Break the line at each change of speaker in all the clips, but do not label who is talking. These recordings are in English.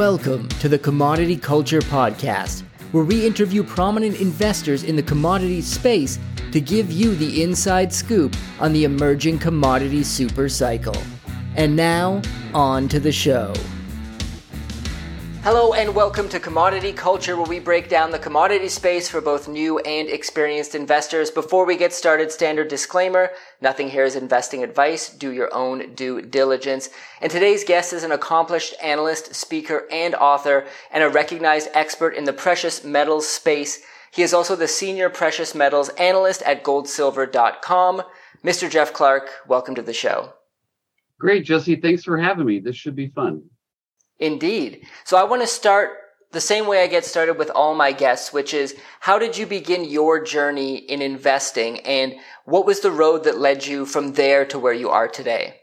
Welcome to the Commodity Culture Podcast, where we interview prominent investors in the commodity space to give you the inside scoop on the emerging commodity super cycle. And now, on to the show. Hello and welcome to Commodity Culture, where we break down the commodity space for both new and experienced investors. Before we get started, standard disclaimer nothing here is investing advice. Do your own due diligence. And today's guest is an accomplished analyst, speaker, and author, and a recognized expert in the precious metals space. He is also the senior precious metals analyst at goldsilver.com. Mr. Jeff Clark, welcome to the show.
Great, Jesse. Thanks for having me. This should be fun.
Indeed. So I want to start the same way I get started with all my guests, which is how did you begin your journey in investing and what was the road that led you from there to where you are today?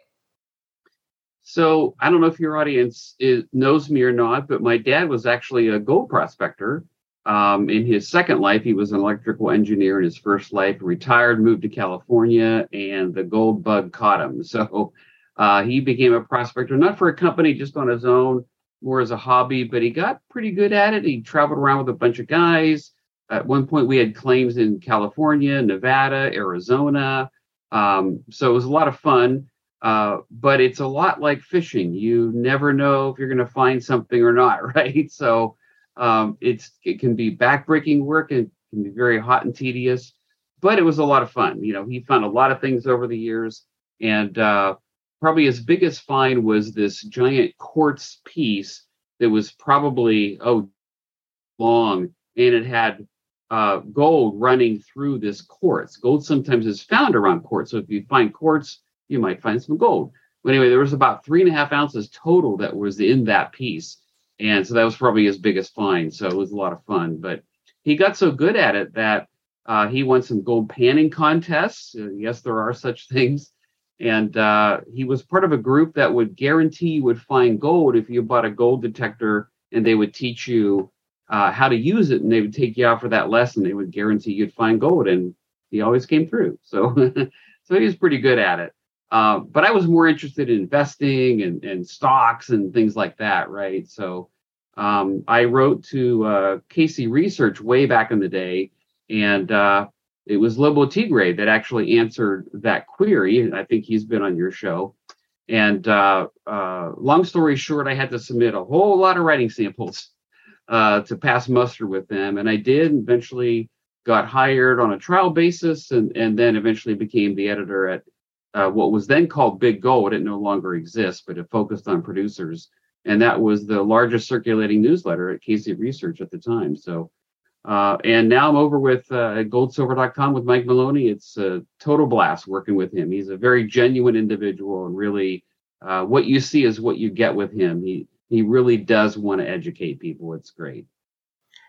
So I don't know if your audience is, knows me or not, but my dad was actually a gold prospector. Um, in his second life, he was an electrical engineer. In his first life, retired, moved to California, and the gold bug caught him. So uh, he became a prospector, not for a company, just on his own, more as a hobby, but he got pretty good at it. He traveled around with a bunch of guys. At one point, we had claims in California, Nevada, Arizona. Um, so it was a lot of fun. Uh, but it's a lot like fishing. You never know if you're going to find something or not, right? So um, it's it can be backbreaking work and can be very hot and tedious, but it was a lot of fun. You know, he found a lot of things over the years, and uh, probably his biggest find was this giant quartz piece that was probably oh long and it had uh, gold running through this quartz. Gold sometimes is found around quartz. So if you find quartz, you might find some gold. But anyway, there was about three and a half ounces total that was in that piece. And so that was probably his biggest find. So it was a lot of fun. But he got so good at it that uh, he won some gold panning contests. Uh, yes, there are such things and uh, he was part of a group that would guarantee you would find gold if you bought a gold detector and they would teach you uh, how to use it and they would take you out for that lesson. They would guarantee you'd find gold and he always came through. So so he was pretty good at it. Uh, but i was more interested in investing and, and stocks and things like that right? So um, i wrote to uh, casey research way back in the day and uh, it was Lobo Tigre that actually answered that query. I think he's been on your show. And uh, uh, long story short, I had to submit a whole lot of writing samples uh, to pass muster with them, and I did. Eventually, got hired on a trial basis, and and then eventually became the editor at uh, what was then called Big Gold. It no longer exists, but it focused on producers, and that was the largest circulating newsletter at Casey Research at the time. So uh, and now I'm over with uh, goldsilver.com with Mike Maloney. It's a total blast working with him. He's a very genuine individual, and really, uh, what you see is what you get with him. He he really does want to educate people. It's great.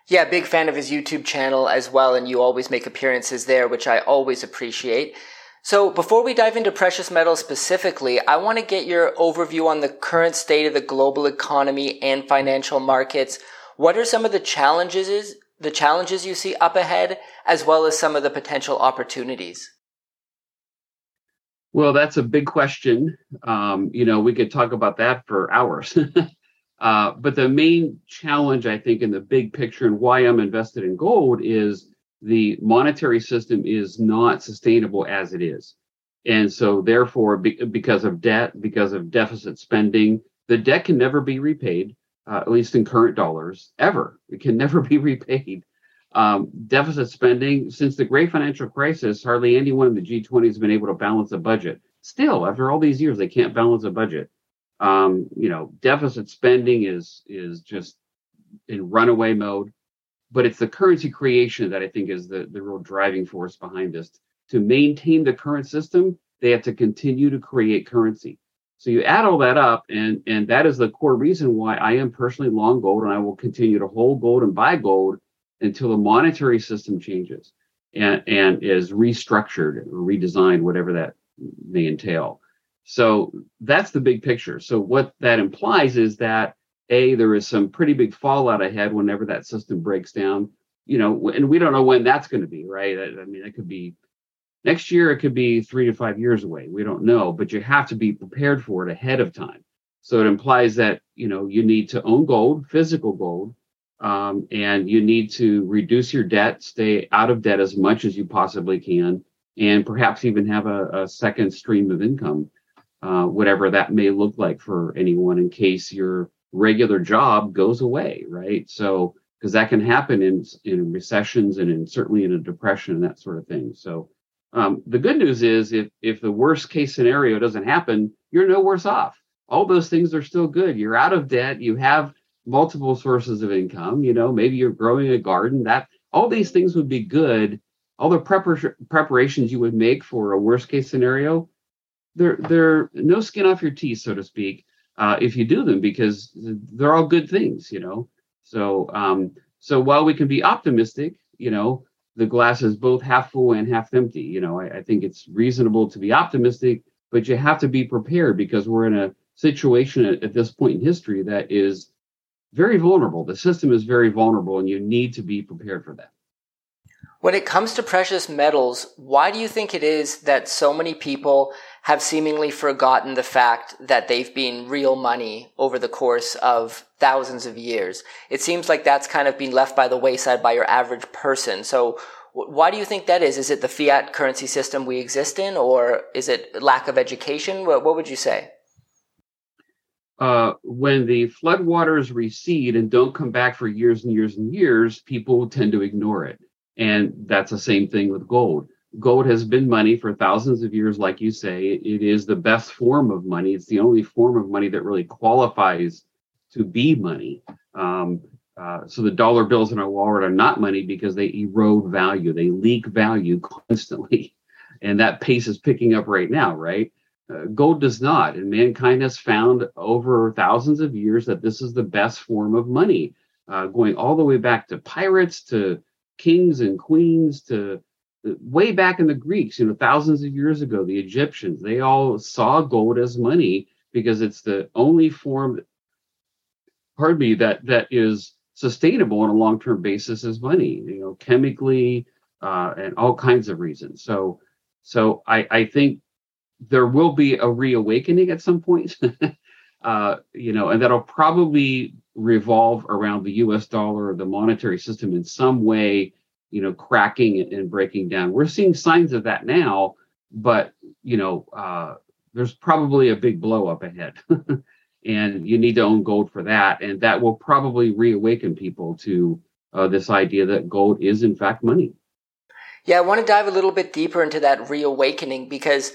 Yeah, big fan of his YouTube channel as well, and you always make appearances there, which I always appreciate. So, before we dive into precious metals specifically, I want to get your overview on the current state of the global economy and financial markets. What are some of the challenges the challenges you see up ahead, as well as some of the potential opportunities?
Well, that's a big question. Um, you know, we could talk about that for hours. uh, but the main challenge, I think, in the big picture and why I'm invested in gold is the monetary system is not sustainable as it is. And so, therefore, be, because of debt, because of deficit spending, the debt can never be repaid uh, at least in current dollars, ever. It can never be repaid. Um, deficit spending since the great financial crisis, hardly anyone in the G20 has been able to balance a budget. Still, after all these years, they can't balance a budget. Um, you know, deficit spending is is just in runaway mode. But it's the currency creation that I think is the, the real driving force behind this. To maintain the current system, they have to continue to create currency. So you add all that up, and and that is the core reason why I am personally long gold, and I will continue to hold gold and buy gold until the monetary system changes and and is restructured or redesigned, whatever that may entail. So that's the big picture. So what that implies is that a there is some pretty big fallout ahead whenever that system breaks down. You know, and we don't know when that's going to be, right? I, I mean, it could be Next year, it could be three to five years away. We don't know, but you have to be prepared for it ahead of time. So it implies that you know you need to own gold, physical gold, um, and you need to reduce your debt, stay out of debt as much as you possibly can, and perhaps even have a, a second stream of income, uh, whatever that may look like for anyone in case your regular job goes away, right? So because that can happen in in recessions and in certainly in a depression and that sort of thing. So um, the good news is if if the worst case scenario doesn't happen, you're no worse off. All those things are still good. You're out of debt. You have multiple sources of income. You know, maybe you're growing a garden. That all these things would be good. All the prepar- preparations you would make for a worst case scenario, they're they're no skin off your teeth, so to speak, uh, if you do them because they're all good things. You know, so um, so while we can be optimistic, you know, the glass is both half full and half empty. You know, I, I think it's reasonable to be optimistic, but you have to be prepared because we're in a situation at, at this point in history that is very vulnerable. The system is very vulnerable, and you need to be prepared for that.
When it comes to precious metals, why do you think it is that so many people have seemingly forgotten the fact that they've been real money over the course of thousands of years? It seems like that's kind of been left by the wayside by your average person. So why do you think that is? Is it the fiat currency system we exist in, or is it lack of education? What, what would you say?
Uh, when the floodwaters recede and don't come back for years and years and years, people tend to ignore it. And that's the same thing with gold. Gold has been money for thousands of years, like you say. It is the best form of money. It's the only form of money that really qualifies to be money. Um, uh, so the dollar bills in our wallet are not money because they erode value, they leak value constantly. And that pace is picking up right now, right? Uh, gold does not. And mankind has found over thousands of years that this is the best form of money, uh, going all the way back to pirates, to kings and queens, to way back in the Greeks, you know, thousands of years ago, the Egyptians, they all saw gold as money because it's the only form, pardon me, that that is sustainable on a long-term basis as money, you know, chemically uh, and all kinds of reasons. So, so I, I think there will be a reawakening at some point, uh, you know, and that'll probably revolve around the U.S. dollar or the monetary system in some way, you know, cracking and breaking down. We're seeing signs of that now, but you know, uh, there's probably a big blow up ahead. and you need to own gold for that and that will probably reawaken people to uh, this idea that gold is in fact money
yeah i want to dive a little bit deeper into that reawakening because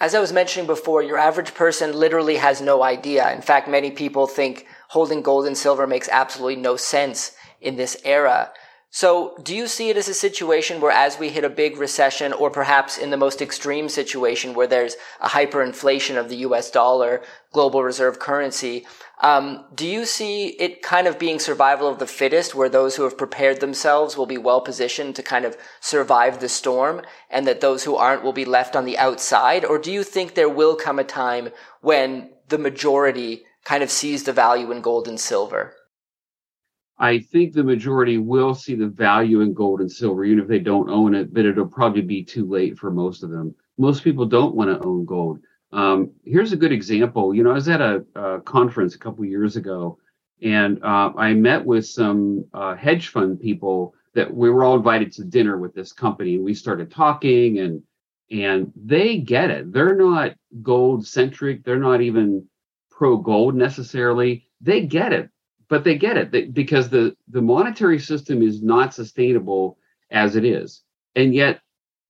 as I was mentioning before, your average person literally has no idea. In fact, many people think holding gold and silver makes absolutely no sense in this era. So, do you see it as a situation where, as we hit a big recession, or perhaps in the most extreme situation where there's a hyperinflation of the US dollar, global reserve currency, um, do you see it kind of being survival of the fittest, where those who have prepared themselves will be well positioned to kind of survive the storm, and that those who aren't will be left on the outside? Or do you think there will come a time when the majority kind of sees the value in gold and silver?
I think the majority will see the value in gold and silver, even if they don't own it, but it'll probably be too late for most of them. Most people don't want to own gold. Um, here's a good example. You know, I was at a, a conference a couple years ago, and uh, I met with some uh, hedge fund people that we were all invited to dinner with this company, we started talking, and and they get it. They're not gold centric. They're not even pro gold necessarily. They get it but they get it they, because the the monetary system is not sustainable as it is. And yet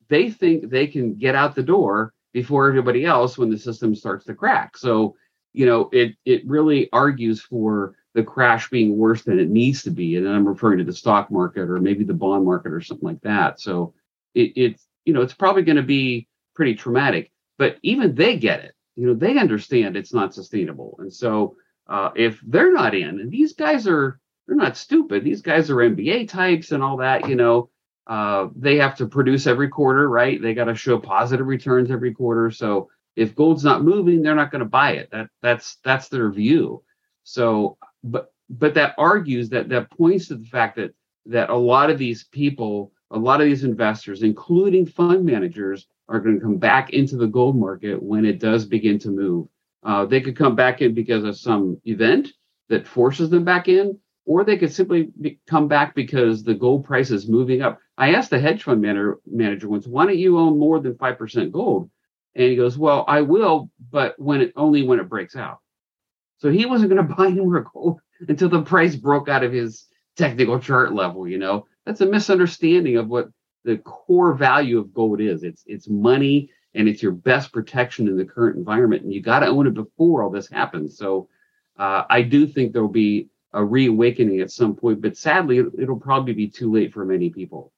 they think they can get out the door before everybody else when the system starts to crack. So you know it it really argues for the crash being worse than it needs to be and i'm referring to the stock market or maybe the bond market or something like that. So it, it's you know it's probably going to be pretty traumatic but even they get it. You know they understand it's not sustainable. And so uh, if they're not in, and these guys are they're not stupid. These guys are MBA types and all that. You know, uh, they have to produce every quarter, right? They got to show positive returns every quarter. So if gold's not moving, they're not going to buy it. That that's that's their view. So, but but that argues that that points to the fact that that a lot of these people, a lot of these investors, including fund managers, are going to come back into the gold market when it does begin to move. Uh, they could come back in because of some event that forces them back in, or they could simply be, come back because the gold price is moving up. I asked the hedge fund manager, manager once, why don't you own more than 5% gold? And he goes, well, I will, but when it only when it breaks out. So he wasn't going to buy more gold until the price broke out of his technical chart level. You know, that's a misunderstanding of what the core value of gold is. It's it's money and it's your best protection in the current environment. And you got to own it before all this happens. So uh, I do think there'll be a reawakening at some point, but sadly, it'll probably be too late for many people.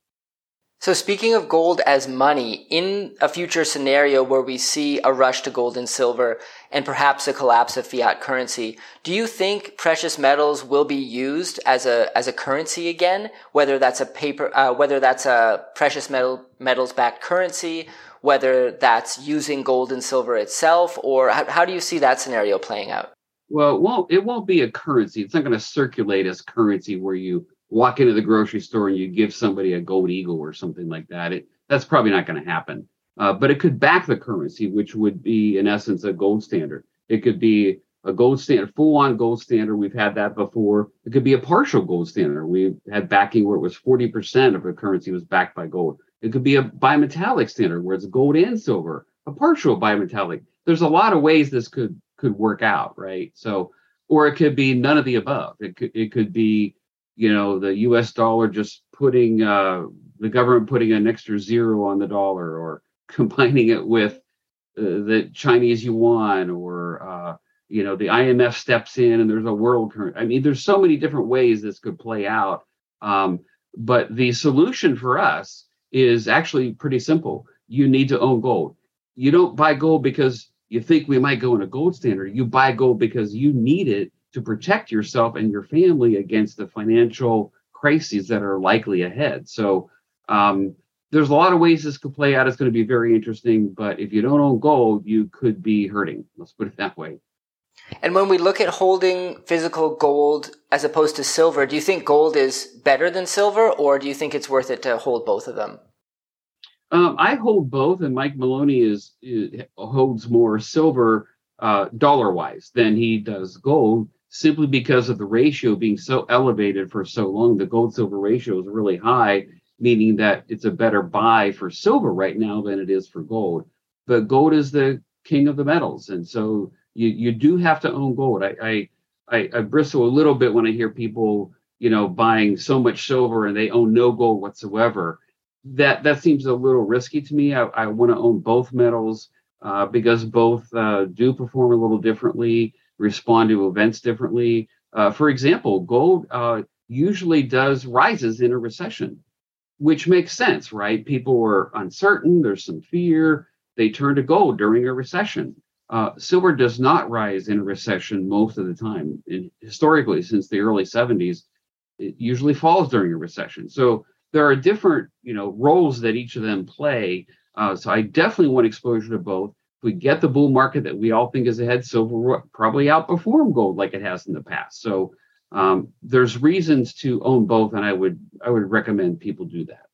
So speaking of gold as money, in a future scenario where we see a rush to gold and silver and perhaps a collapse of fiat currency, do you think precious metals will be used as a as a currency again? Whether that's a paper, uh, whether that's a precious metal metals backed currency, whether that's using gold and silver itself, or how, how do you see that scenario playing out?
Well, it won't, it won't be a currency. It's not going to circulate as currency where you walk into the grocery store and you give somebody a gold eagle or something like that. It, that's probably not going to happen. Uh, but it could back the currency, which would be in essence a gold standard. It could be a gold standard, full on gold standard. We've had that before. It could be a partial gold standard. We had backing where it was 40% of the currency was backed by gold. It could be a bimetallic standard where it's gold and silver, a partial bimetallic. There's a lot of ways this could could work out, right? So, or it could be none of the above. It could it could be you know the U.S. dollar just putting uh, the government putting an extra zero on the dollar, or combining it with uh, the Chinese yuan, or uh, you know the IMF steps in and there's a world current. I mean, there's so many different ways this could play out. Um, but the solution for us is actually pretty simple. You need to own gold. You don't buy gold because you think we might go in a gold standard. You buy gold because you need it to protect yourself and your family against the financial crises that are likely ahead. So um, there's a lot of ways this could play out. It's going to be very interesting. But if you don't own gold, you could be hurting. Let's put it that way.
And when we look at holding physical gold as opposed to silver, do you think gold is better than silver, or do you think it's worth it to hold both of them?
Um, I hold both, and Mike Maloney is, is holds more silver uh, dollar wise than he does gold simply because of the ratio being so elevated for so long. The gold silver ratio is really high, meaning that it's a better buy for silver right now than it is for gold. But gold is the king of the metals, and so you you do have to own gold. I I I, I bristle a little bit when I hear people you know buying so much silver and they own no gold whatsoever. That that seems a little risky to me. I, I want to own both metals uh, because both uh, do perform a little differently respond to events differently. Uh, for example, gold uh, usually does rises in a recession, which makes sense, right? People are uncertain, there's some fear, they turn to gold during a recession. Uh, silver does not rise in a recession most of the time. And historically, since the early 70s, it usually falls during a recession. So there are different, you know, roles that each of them play. Uh, so I definitely want exposure to both we get the bull market that we all think is ahead, silver will probably outperform gold like it has in the past. So um, there's reasons to own both, and I would I would recommend people do that.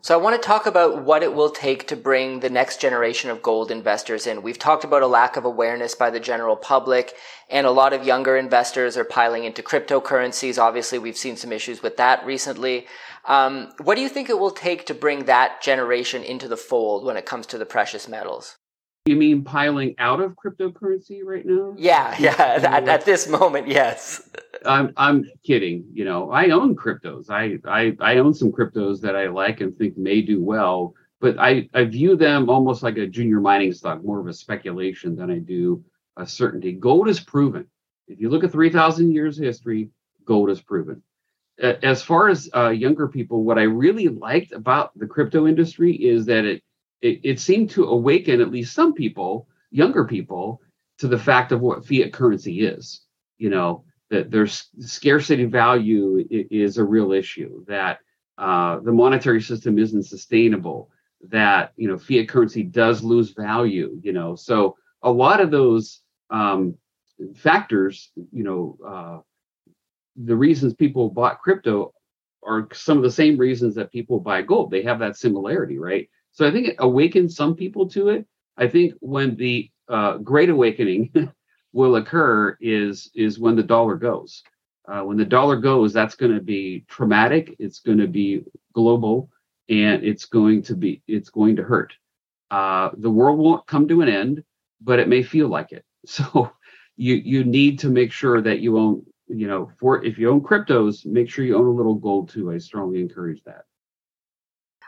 So I want to talk about what it will take to bring the next generation of gold investors in. We've talked about a lack of awareness by the general public and a lot of younger investors are piling into cryptocurrencies. Obviously, we've seen some issues with that recently. Um, what do you think it will take to bring that generation into the fold when it comes to the precious metals?
You mean piling out of cryptocurrency right now?
Yeah, yeah. At, at this moment, yes.
I'm I'm kidding. You know, I own cryptos. I, I I own some cryptos that I like and think may do well, but I I view them almost like a junior mining stock, more of a speculation than I do a certainty. Gold is proven. If you look at three thousand years of history, gold is proven. As far as uh, younger people, what I really liked about the crypto industry is that it it, it seemed to awaken at least some people, younger people, to the fact of what fiat currency is. You know, that there's scarcity value is a real issue, that uh, the monetary system isn't sustainable, that, you know, fiat currency does lose value, you know. So a lot of those um, factors, you know, uh, the reasons people bought crypto are some of the same reasons that people buy gold. They have that similarity, right? So I think it awakens some people to it. I think when the uh, great awakening will occur is is when the dollar goes. Uh, when the dollar goes, that's going to be traumatic. It's going to be global, and it's going to be it's going to hurt. Uh, the world won't come to an end, but it may feel like it. So you you need to make sure that you own you know for if you own cryptos, make sure you own a little gold too. I strongly encourage that.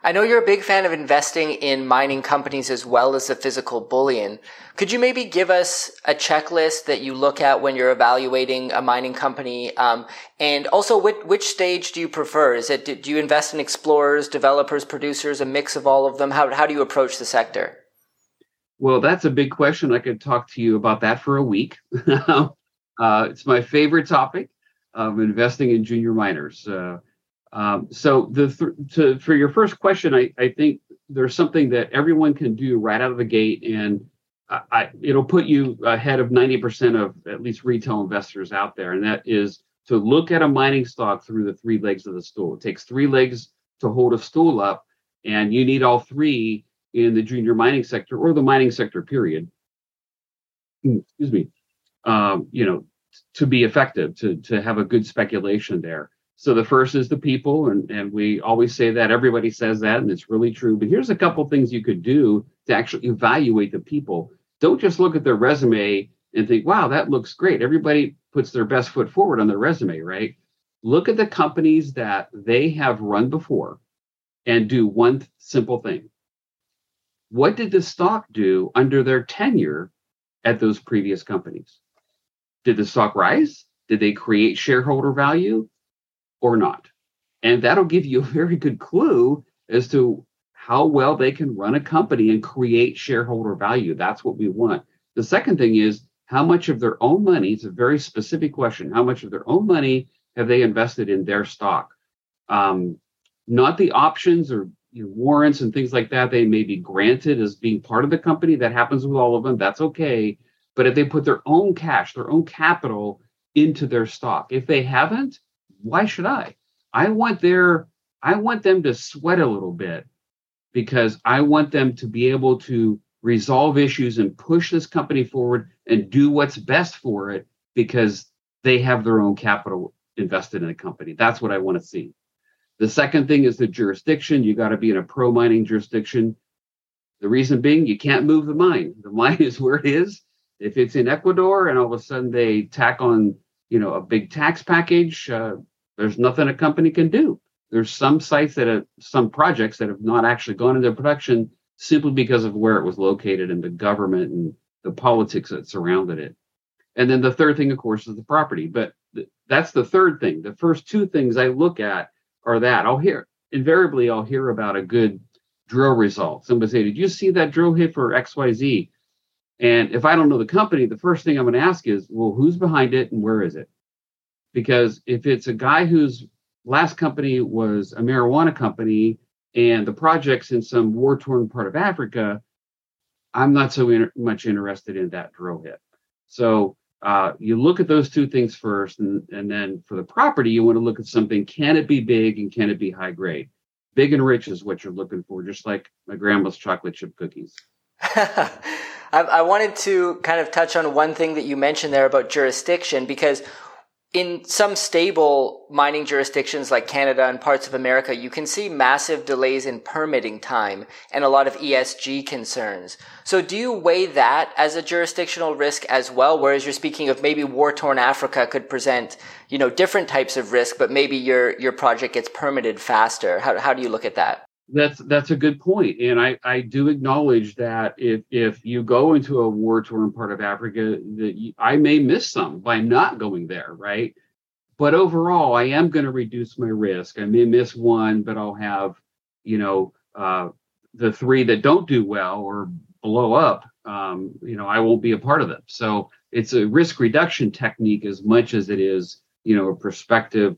I know you're a big fan of investing in mining companies as well as the physical bullion. Could you maybe give us a checklist that you look at when you're evaluating a mining company? Um, and also, which, which stage do you prefer? Is it do you invest in explorers, developers, producers, a mix of all of them? How how do you approach the sector?
Well, that's a big question. I could talk to you about that for a week. uh, it's my favorite topic of investing in junior miners. Uh, um, so the th- to, for your first question, I, I think there's something that everyone can do right out of the gate, and I, I, it'll put you ahead of 90% of at least retail investors out there, and that is to look at a mining stock through the three legs of the stool. It takes three legs to hold a stool up, and you need all three in the junior mining sector or the mining sector period. Hmm, excuse me. Um, you know, to be effective, to to have a good speculation there. So the first is the people, and, and we always say that. Everybody says that, and it's really true. But here's a couple things you could do to actually evaluate the people. Don't just look at their resume and think, wow, that looks great. Everybody puts their best foot forward on their resume, right? Look at the companies that they have run before and do one simple thing. What did the stock do under their tenure at those previous companies? Did the stock rise? Did they create shareholder value? Or not. And that'll give you a very good clue as to how well they can run a company and create shareholder value. That's what we want. The second thing is how much of their own money, it's a very specific question, how much of their own money have they invested in their stock? Um, not the options or you know, warrants and things like that they may be granted as being part of the company. That happens with all of them. That's okay. But if they put their own cash, their own capital into their stock, if they haven't, why should I? I want their I want them to sweat a little bit because I want them to be able to resolve issues and push this company forward and do what's best for it because they have their own capital invested in the company. That's what I want to see. The second thing is the jurisdiction. You got to be in a pro mining jurisdiction. The reason being, you can't move the mine. The mine is where it is. If it's in Ecuador and all of a sudden they tack on, you know, a big tax package, uh, there's nothing a company can do. There's some sites that have some projects that have not actually gone into production simply because of where it was located and the government and the politics that surrounded it. And then the third thing, of course, is the property. But th- that's the third thing. The first two things I look at are that I'll hear invariably I'll hear about a good drill result. Somebody say, "Did you see that drill hit for X Y Z?" And if I don't know the company, the first thing I'm going to ask is, "Well, who's behind it and where is it?" Because if it's a guy whose last company was a marijuana company and the project's in some war torn part of Africa, I'm not so inter- much interested in that drill hit. So uh, you look at those two things first, and, and then for the property, you want to look at something can it be big and can it be high grade? Big and rich is what you're looking for, just like my grandma's chocolate chip cookies.
I, I wanted to kind of touch on one thing that you mentioned there about jurisdiction because in some stable mining jurisdictions like Canada and parts of America, you can see massive delays in permitting time and a lot of ESG concerns. So do you weigh that as a jurisdictional risk as well? Whereas you're speaking of maybe war-torn Africa could present, you know, different types of risk, but maybe your, your project gets permitted faster. How, how do you look at that?
That's that's a good point, and I, I do acknowledge that if if you go into a war torn part of Africa, that I may miss some by not going there, right? But overall, I am going to reduce my risk. I may miss one, but I'll have, you know, uh, the three that don't do well or blow up. Um, you know, I won't be a part of them. So it's a risk reduction technique as much as it is, you know, a perspective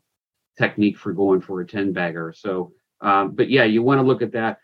technique for going for a ten bagger. So um, but yeah, you want to look at that.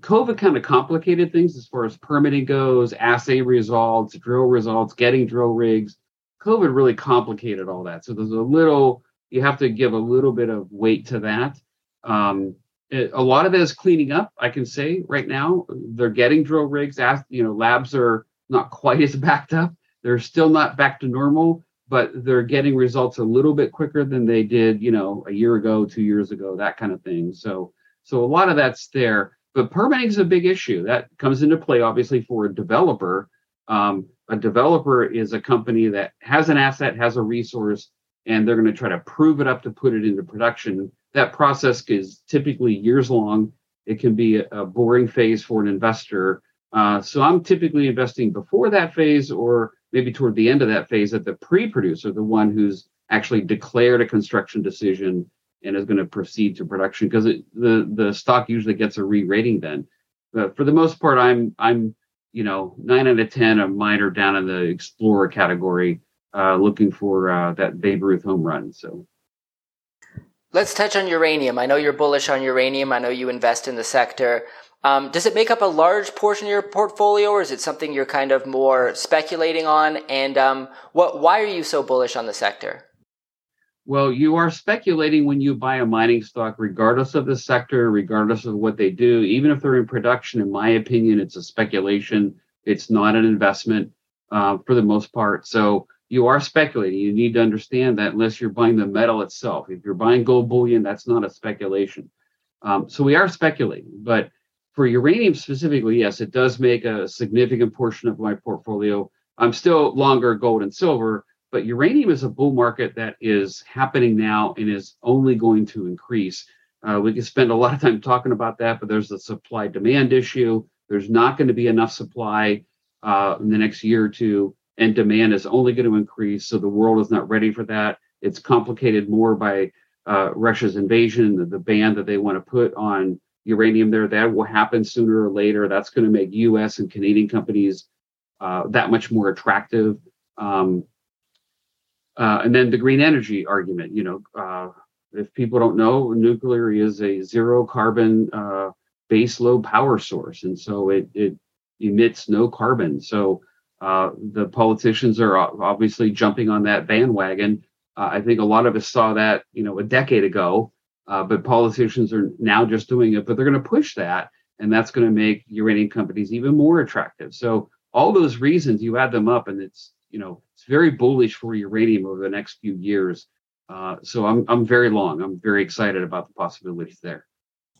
COVID kind of complicated things as far as permitting goes, assay results, drill results, getting drill rigs. COVID really complicated all that. So there's a little, you have to give a little bit of weight to that. Um, it, a lot of it is cleaning up. I can say right now they're getting drill rigs. As, you know, labs are not quite as backed up. They're still not back to normal, but they're getting results a little bit quicker than they did, you know, a year ago, two years ago, that kind of thing. So, so a lot of that's there. But permitting is a big issue that comes into play, obviously, for a developer. Um, a developer is a company that has an asset, has a resource, and they're going to try to prove it up to put it into production. That process is typically years long. It can be a, boring phase for an investor. Uh, so I'm typically investing before that phase or maybe toward the end of that phase at the pre-producer, the one who's actually declared a construction decision and is going to proceed to production because the the stock usually gets a re-rating then. But for the most part, I'm I'm you know nine out of ten a mine are down in the explorer category, uh, looking for uh, that Babe Ruth home run. So.
Let's touch on uranium. I know you're bullish on uranium. I know you invest in the sector. Um, does it make up a large portion of your portfolio, or is it something you're kind of more speculating on? And um, what? Why are you so bullish on the sector?
Well, you are speculating when you buy a mining stock, regardless of the sector, regardless of what they do. Even if they're in production, in my opinion, it's a speculation. It's not an investment uh, for the most part. So you are speculating. You need to understand that unless you're buying the metal itself. If you're buying gold bullion, that's not a speculation. Um, so we are speculating, but for uranium specifically, yes, it does make a significant portion of my portfolio. I'm still longer gold and silver, but uranium is a bull market that is happening now and is only going to increase. Uh, we could spend a lot of time talking about that, but there's a supply demand issue. There's not going to be enough supply uh, in the next year or two, and demand is only going to increase. So the world is not ready for that. It's complicated more by uh, Russia's invasion, the, the ban that they want to put on uranium there. That will happen sooner or later. That's going to make U.S. and Canadian companies uh, that much more attractive. Um, uh, and then the green energy argument. You know, uh, if people don't know, nuclear is a zero carbon uh, base load power source, and so it it emits no carbon. So uh, the politicians are obviously jumping on that bandwagon. Uh, I think a lot of us saw that, you know, a decade ago uh, but politicians are now just doing it, but they're going to push that, and that's going to make uranium companies even more attractive. So all those reasons, you add them up, and it's you know it's very bullish for uranium over the next few years. Uh, so I'm I'm very long. I'm very excited about the possibilities there.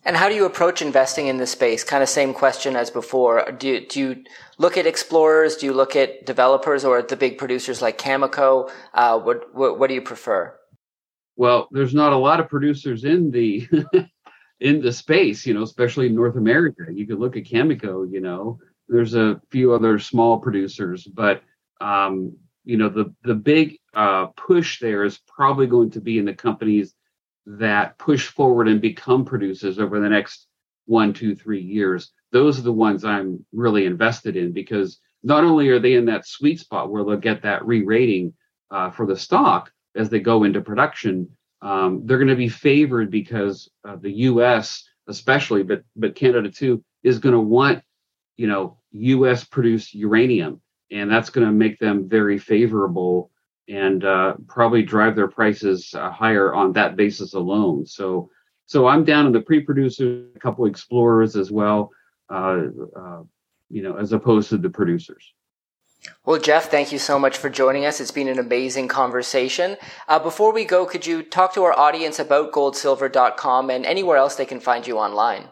And how do you approach investing in this space? Kind of same question as before. Do you, do you look at explorers? Do you look at developers or the big producers like Cameco? Uh, what, what, what do you prefer?
Well, there's not a lot of producers in the in the space, you know, especially in North America. You could look at Cameco, you know, there's a few other small producers, but um, you know, the the big uh, push there is probably going to be in the companies that push forward and become producers over the next one, two, three years. Those are the ones I'm really invested in because not only are they in that sweet spot where they'll get that re-rating uh, for the stock, as they go into production, um, they're going to be favored because uh, the U.S. especially, but but Canada too, is going to want you know U.S. produced uranium, and that's going to make them very favorable and uh, probably drive their prices uh, higher on that basis alone. So so I'm down in the pre-producers, a couple explorers as well, uh, uh, you know, as opposed to the producers.
Well, Jeff, thank you so much for joining us. It's been an amazing conversation. Uh, before we go, could you talk to our audience about goldsilver.com and anywhere else they can find you online?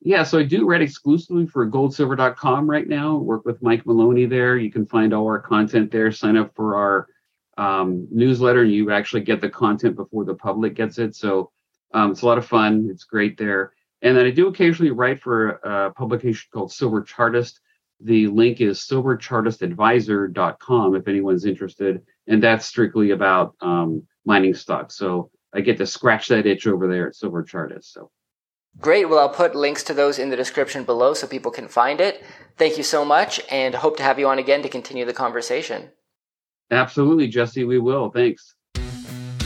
Yeah, so I do write exclusively for goldsilver.com right now. Work with Mike Maloney there. You can find all our content there. Sign up for our um, newsletter, and you actually get the content before the public gets it. So um, it's a lot of fun. It's great there. And then I do occasionally write for a publication called Silver Chartist the link is silverchartistadvisor.com if anyone's interested, and that's strictly about um, mining stocks. So I get to scratch that itch over there at Silver Chartist. So
great. Well, I'll put links to those in the description below so people can find it. Thank you so much, and hope to have you on again to continue the conversation.
Absolutely, Jesse. We will. Thanks.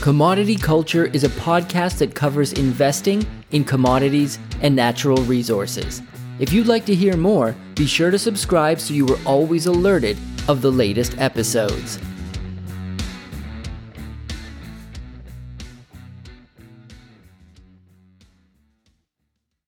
Commodity Culture is a podcast that covers investing in commodities and natural resources. If you'd like to hear more, be sure to subscribe so you are always alerted of the latest episodes.